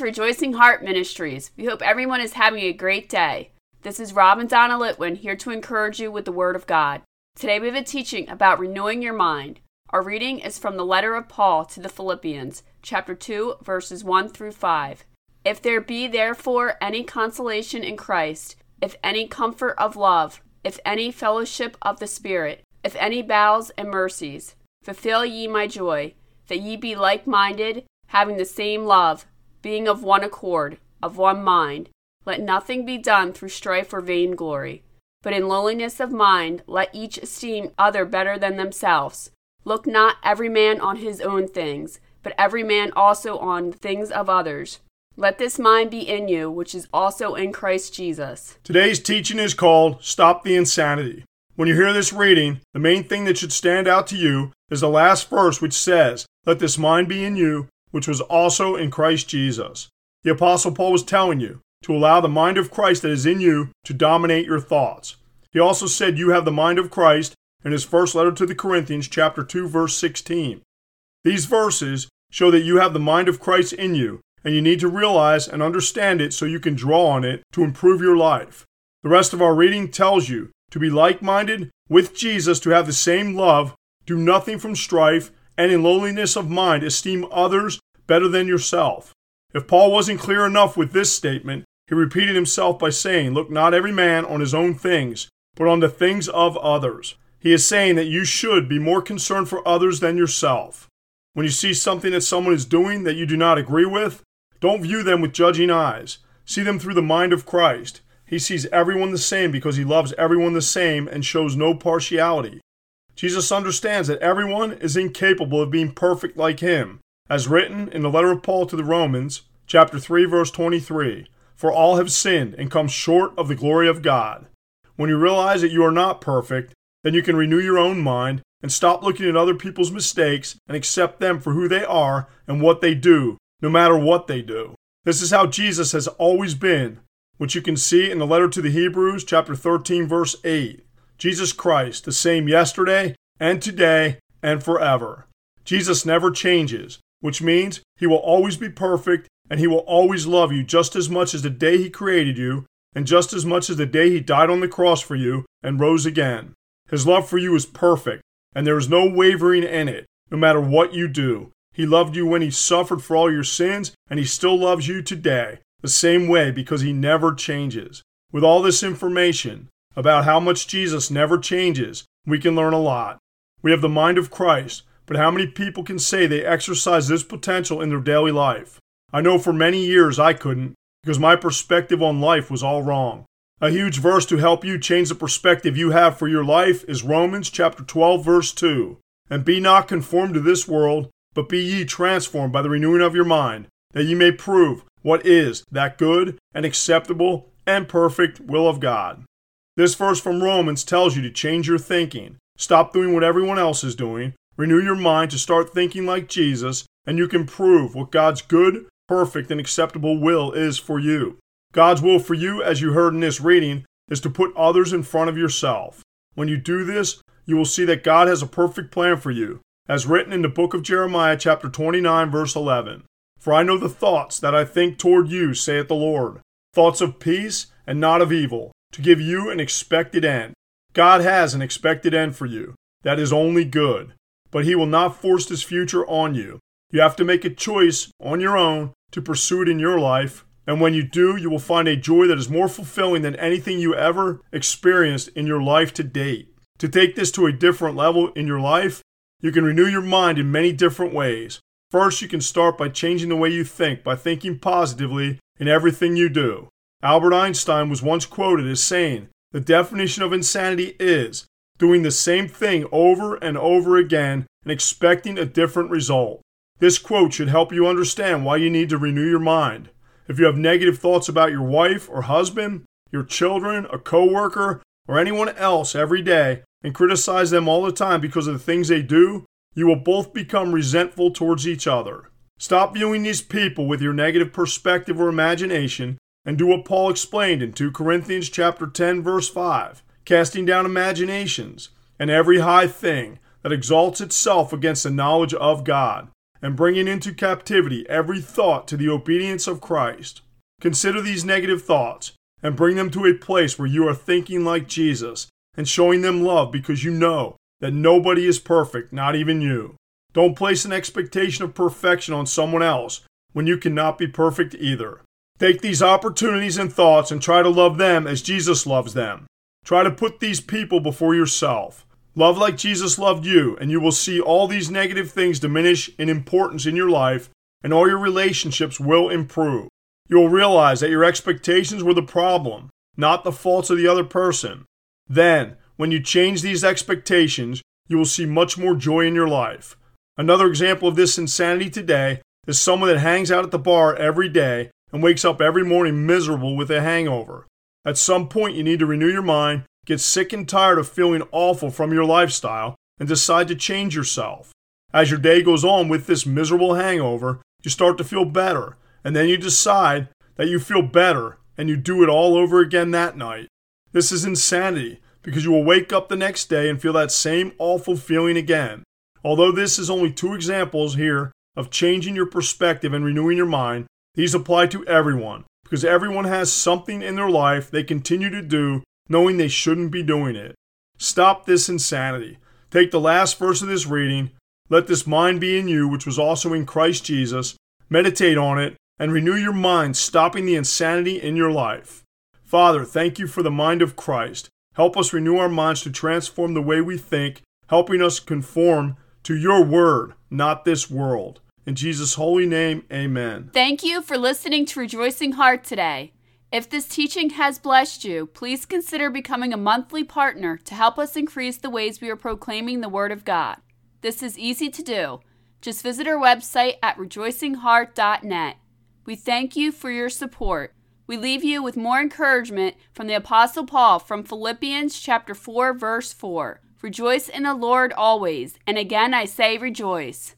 Rejoicing Heart Ministries. We hope everyone is having a great day. This is Rob and Donna Litwin here to encourage you with the Word of God. Today we have a teaching about renewing your mind. Our reading is from the letter of Paul to the Philippians, chapter 2, verses 1 through 5. If there be therefore any consolation in Christ, if any comfort of love, if any fellowship of the Spirit, if any bowels and mercies, fulfill ye my joy, that ye be like minded, having the same love being of one accord, of one mind. Let nothing be done through strife or vainglory, but in lowliness of mind let each esteem other better than themselves. Look not every man on his own things, but every man also on the things of others. Let this mind be in you, which is also in Christ Jesus. Today's teaching is called Stop the Insanity. When you hear this reading, the main thing that should stand out to you is the last verse, which says, Let this mind be in you, which was also in Christ Jesus. The Apostle Paul was telling you to allow the mind of Christ that is in you to dominate your thoughts. He also said you have the mind of Christ in his first letter to the Corinthians, chapter 2, verse 16. These verses show that you have the mind of Christ in you, and you need to realize and understand it so you can draw on it to improve your life. The rest of our reading tells you to be like minded with Jesus, to have the same love, do nothing from strife, and in lowliness of mind esteem others better than yourself. If Paul wasn't clear enough with this statement, he repeated himself by saying, Look not every man on his own things, but on the things of others. He is saying that you should be more concerned for others than yourself. When you see something that someone is doing that you do not agree with, don't view them with judging eyes. See them through the mind of Christ. He sees everyone the same because he loves everyone the same and shows no partiality. Jesus understands that everyone is incapable of being perfect like him, as written in the letter of Paul to the Romans, chapter 3 verse 23, for all have sinned and come short of the glory of God. When you realize that you are not perfect, then you can renew your own mind and stop looking at other people's mistakes and accept them for who they are and what they do, no matter what they do. This is how Jesus has always been, which you can see in the letter to the Hebrews, chapter 13, verse 8. Jesus Christ, the same yesterday and today and forever. Jesus never changes which means he will always be perfect and he will always love you just as much as the day he created you and just as much as the day he died on the cross for you and rose again. His love for you is perfect, and there is no wavering in it, no matter what you do. He loved you when he suffered for all your sins, and he still loves you today, the same way because he never changes. With all this information about how much Jesus never changes, we can learn a lot. We have the mind of Christ, but how many people can say they exercise this potential in their daily life? I know for many years I couldn't, because my perspective on life was all wrong. A huge verse to help you change the perspective you have for your life is Romans chapter 12 verse 2. And be not conformed to this world, but be ye transformed by the renewing of your mind, that ye may prove what is that good and acceptable and perfect will of God. This verse from Romans tells you to change your thinking. Stop doing what everyone else is doing Renew your mind to start thinking like Jesus, and you can prove what God's good, perfect, and acceptable will is for you. God's will for you, as you heard in this reading, is to put others in front of yourself. When you do this, you will see that God has a perfect plan for you, as written in the book of Jeremiah, chapter 29, verse 11. For I know the thoughts that I think toward you, saith the Lord, thoughts of peace and not of evil, to give you an expected end. God has an expected end for you. That is only good but He will not force this future on you. You have to make a choice on your own to pursue it in your life. And when you do, you will find a joy that is more fulfilling than anything you ever experienced in your life to date. To take this to a different level in your life, you can renew your mind in many different ways. First, you can start by changing the way you think, by thinking positively in everything you do. Albert Einstein was once quoted as saying, The definition of insanity is doing the same thing over and over again and expecting a different result. This quote should help you understand why you need to renew your mind. If you have negative thoughts about your wife or husband, your children, a coworker, or anyone else every day and criticize them all the time because of the things they do, you will both become resentful towards each other. Stop viewing these people with your negative perspective or imagination and do what Paul explained in 2 Corinthians chapter 10 verse 5 casting down imaginations, and every high thing that exalts itself against the knowledge of God, and bringing into captivity every thought to the obedience of Christ. Consider these negative thoughts and bring them to a place where you are thinking like Jesus and showing them love because you know that nobody is perfect, not even you. Don't place an expectation of perfection on someone else when you cannot be perfect either. Take these opportunities and thoughts and try to love them as Jesus loves them. Try to put these people before yourself. Love like Jesus loved you, and you will see all these negative things diminish in importance in your life, and all your relationships will improve. You will realize that your expectations were the problem, not the faults of the other person. Then, when you change these expectations, you will see much more joy in your life. Another example of this insanity today is someone that hangs out at the bar every day and wakes up every morning miserable with a hangover. At some point, you need to renew your mind, get sick and tired of feeling awful from your lifestyle, and decide to change yourself. As your day goes on with this miserable hangover, you start to feel better, and then you decide that you feel better and you do it all over again that night. This is insanity because you will wake up the next day and feel that same awful feeling again. Although this is only two examples here of changing your perspective and renewing your mind, these apply to everyone because everyone has something in their life they continue to do knowing they shouldn't be doing it. Stop this insanity. Take the last verse of this reading, let this mind be in you, which was also in Christ Jesus, meditate on it, and renew your mind, stopping the insanity in your life. Father, thank you for the mind of Christ. Help us renew our minds to transform the way we think, helping us conform to your word, not this world. In Jesus' holy name, amen. Thank you for listening to Rejoicing Heart today. If this teaching has blessed you, please consider becoming a monthly partner to help us increase the ways we are proclaiming the Word of God. This is easy to do. Just visit our website at rejoicingheart.net. We thank you for your support. We leave you with more encouragement from the apostle Paul from Philippians chapter 4 verse 4. Rejoice in the Lord always, and again I say rejoice.